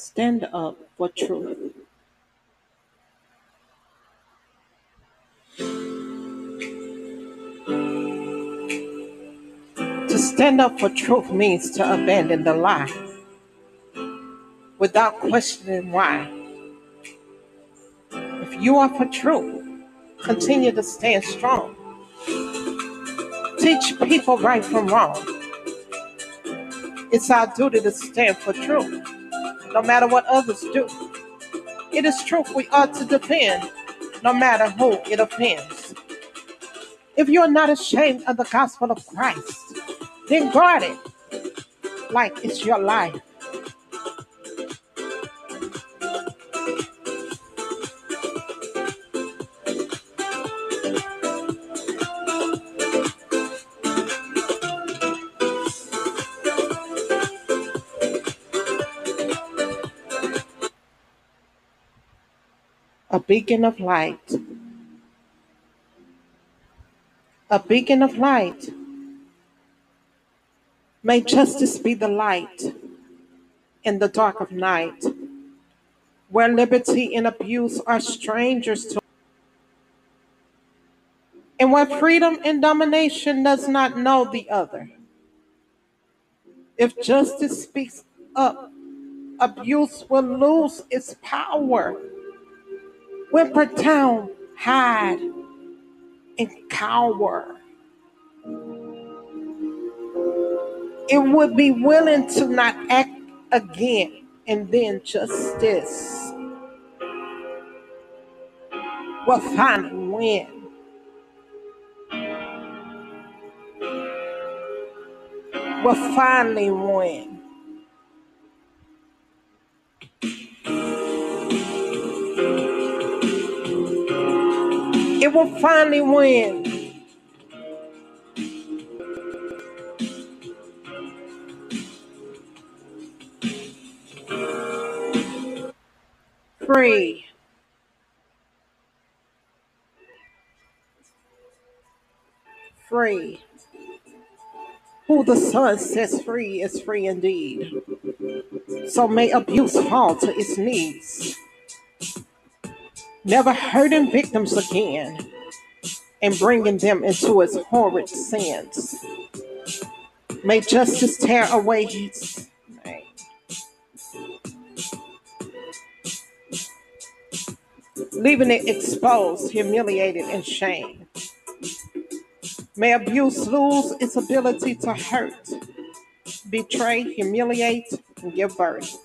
Stand up for truth. To stand up for truth means to abandon the lie without questioning why. If you are for truth, continue to stand strong. Teach people right from wrong. It's our duty to stand for truth, no matter what others do. It is truth we ought to defend, no matter who it offends. If you are not ashamed of the gospel of Christ, then guard it like it's your life. A beacon of light. A beacon of light. May justice be the light in the dark of night, where liberty and abuse are strangers to, and where freedom and domination does not know the other. If justice speaks up, abuse will lose its power. Whimper town, hide and cower. It would be willing to not act again, and then justice will finally win. Will finally win. It will finally win. Free. Free. Who the son sets free is free indeed. So may abuse fall to its knees, never hurting victims again and bringing them into its horrid sins. May justice tear away his name. leaving it exposed, humiliated, and shamed. May abuse lose its ability to hurt, betray, humiliate, and give birth.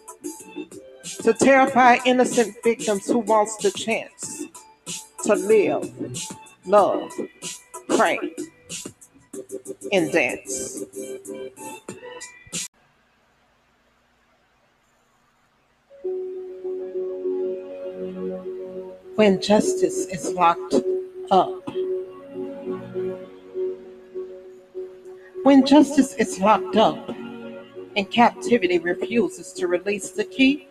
To terrify innocent victims who wants the chance to live, love, pray, and dance. When justice is locked up. When justice is locked up and captivity refuses to release the key,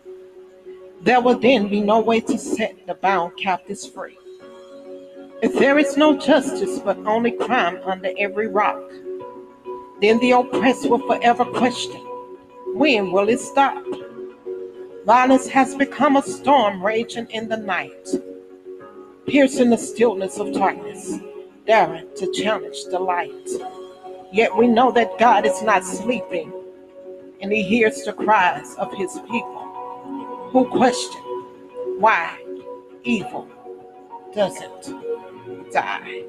there will then be no way to set the bound captives free. If there is no justice but only crime under every rock, then the oppressed will forever question when will it stop? Violence has become a storm raging in the night, piercing the stillness of darkness, daring to challenge the light. Yet we know that God is not sleeping, and He hears the cries of His people who question why evil doesn't die.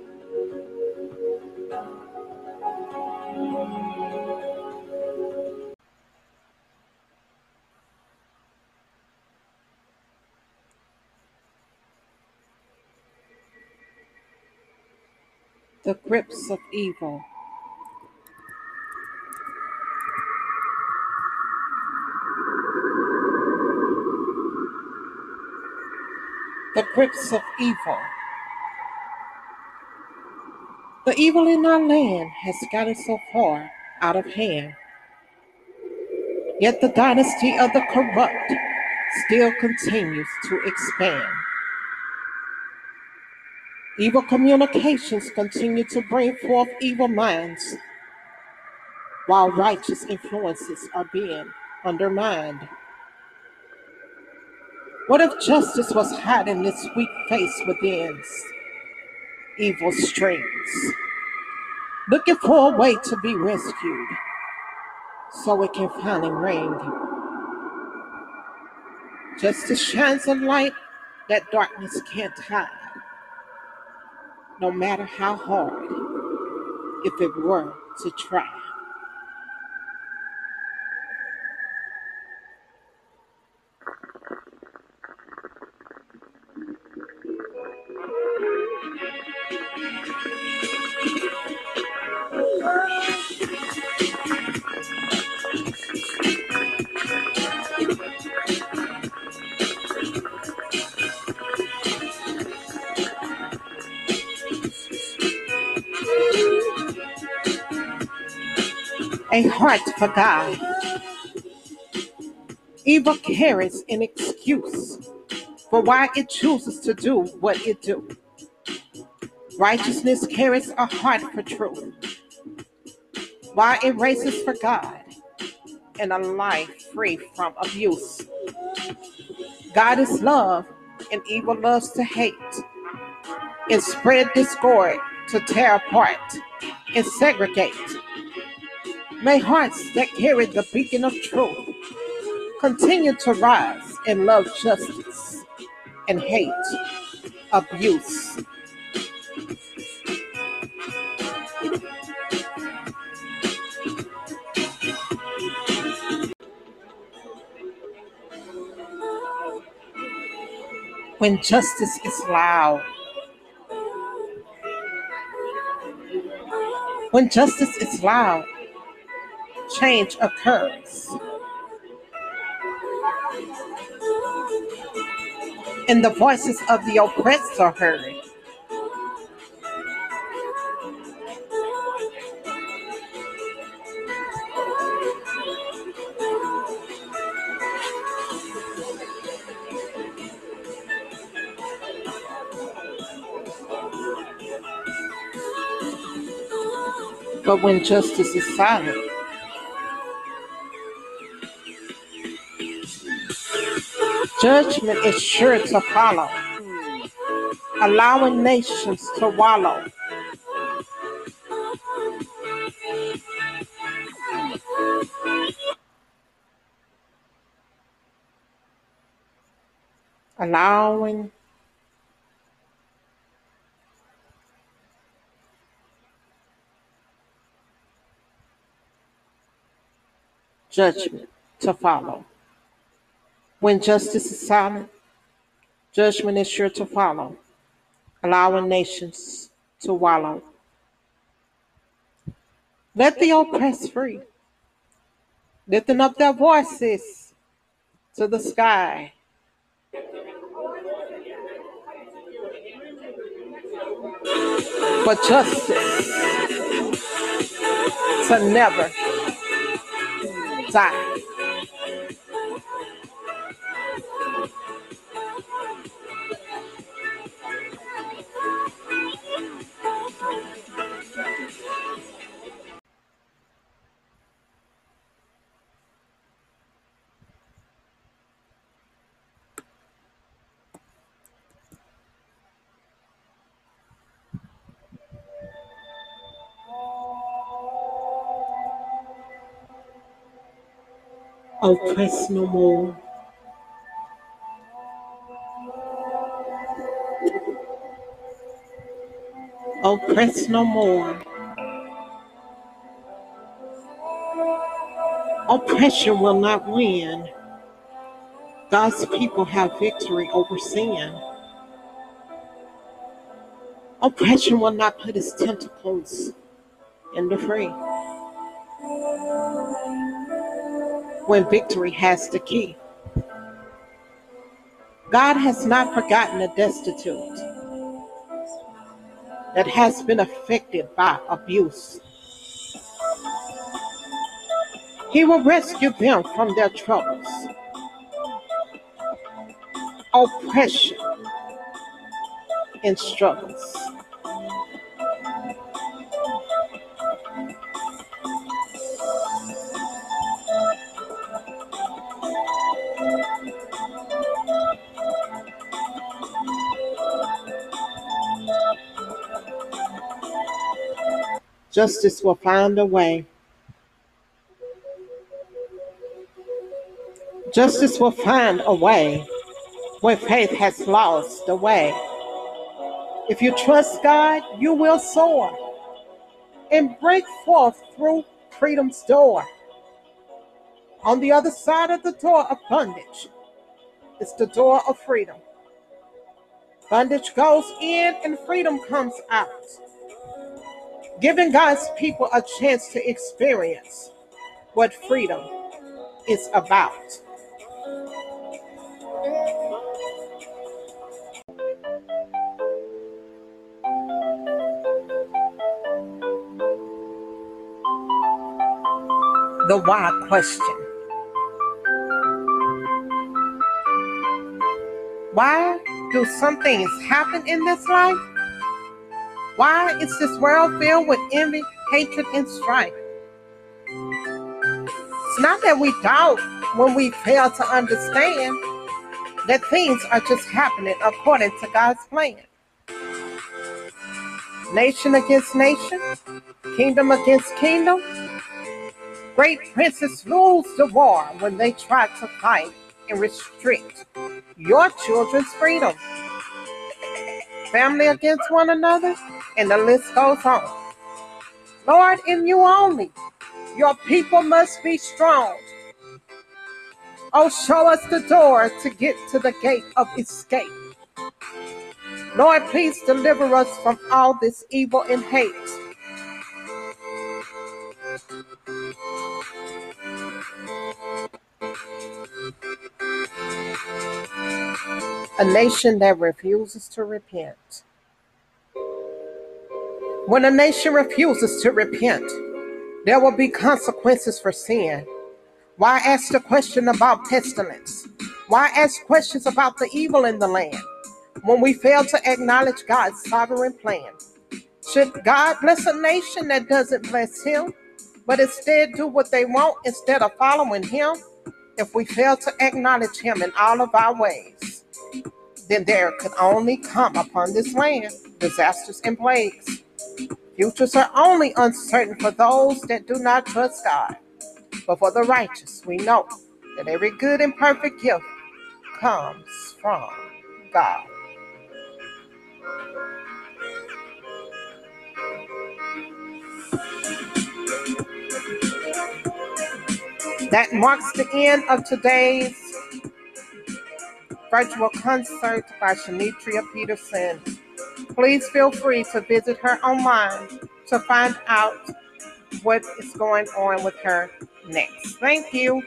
The grips of evil. The grips of evil. The evil in our land has gotten so far out of hand, yet the dynasty of the corrupt still continues to expand. Evil communications continue to bring forth evil minds, while righteous influences are being undermined. What if justice was hiding this weak face within evil strings, looking for a way to be rescued so it can finally ring? Justice shines a light that darkness can't hide, no matter how hard, if it were to try. A heart for God. Evil carries an excuse for why it chooses to do what it do. Righteousness carries a heart for truth, why it races for God and a life free from abuse. God is love, and evil loves to hate and spread discord to tear apart and segregate. May hearts that carry the beacon of truth continue to rise and love justice and hate abuse. When justice is loud, when justice is loud, change occurs. And the voices of the oppressed are heard. But when justice is silent, judgment is sure to follow, allowing nations to wallow. Allowing judgment to follow. When justice is silent, judgment is sure to follow, allowing nations to wallow. Let the oppressed free, lifting up their voices to the sky. But justice to never passar. Oppress no more. Oppress no more. Oppression will not win. God's people have victory over sin. Oppression will not put its tentacles in the free. When victory has the key. God has not forgotten the destitute that has been affected by abuse. He will rescue them from their troubles, oppression, and struggles. Justice will find a way. Justice will find a way where faith has lost the way. If you trust God, you will soar and break forth through freedom's door. On the other side of the door of bondage is the door of freedom. Bondage goes in and freedom comes out, giving God's people a chance to experience what freedom is about. The why question. Why do some things happen in this life? Why is this world filled with envy, hatred, and strife? It's not that we doubt when we fail to understand that things are just happening according to God's plan. Nation against nation, kingdom against kingdom. Great princes lose the war when they try to fight and restrict your children's freedom. Family against one another, and the list goes on. Lord, in you only, your people must be strong. Oh, show us the door to get to the gate of escape. Lord, please deliver us from all this evil and hate. A nation that refuses to repent. When a nation refuses to repent, there will be consequences for sin. Why ask the question about pestilence? Why ask questions about the evil in the land when we fail to acknowledge God's sovereign plan? Should God bless a nation that doesn't bless Him, but instead do what they want instead of following Him? If we fail to acknowledge Him in all of our ways, then there could only come upon this land disasters and plagues. Futures are only uncertain for those that do not trust God. But for the righteous, we know that every good and perfect gift comes from God. That marks the end of today's virtual concert by Shanitria Peterson. Please feel free to visit her online to find out what is going on with her next. Thank you.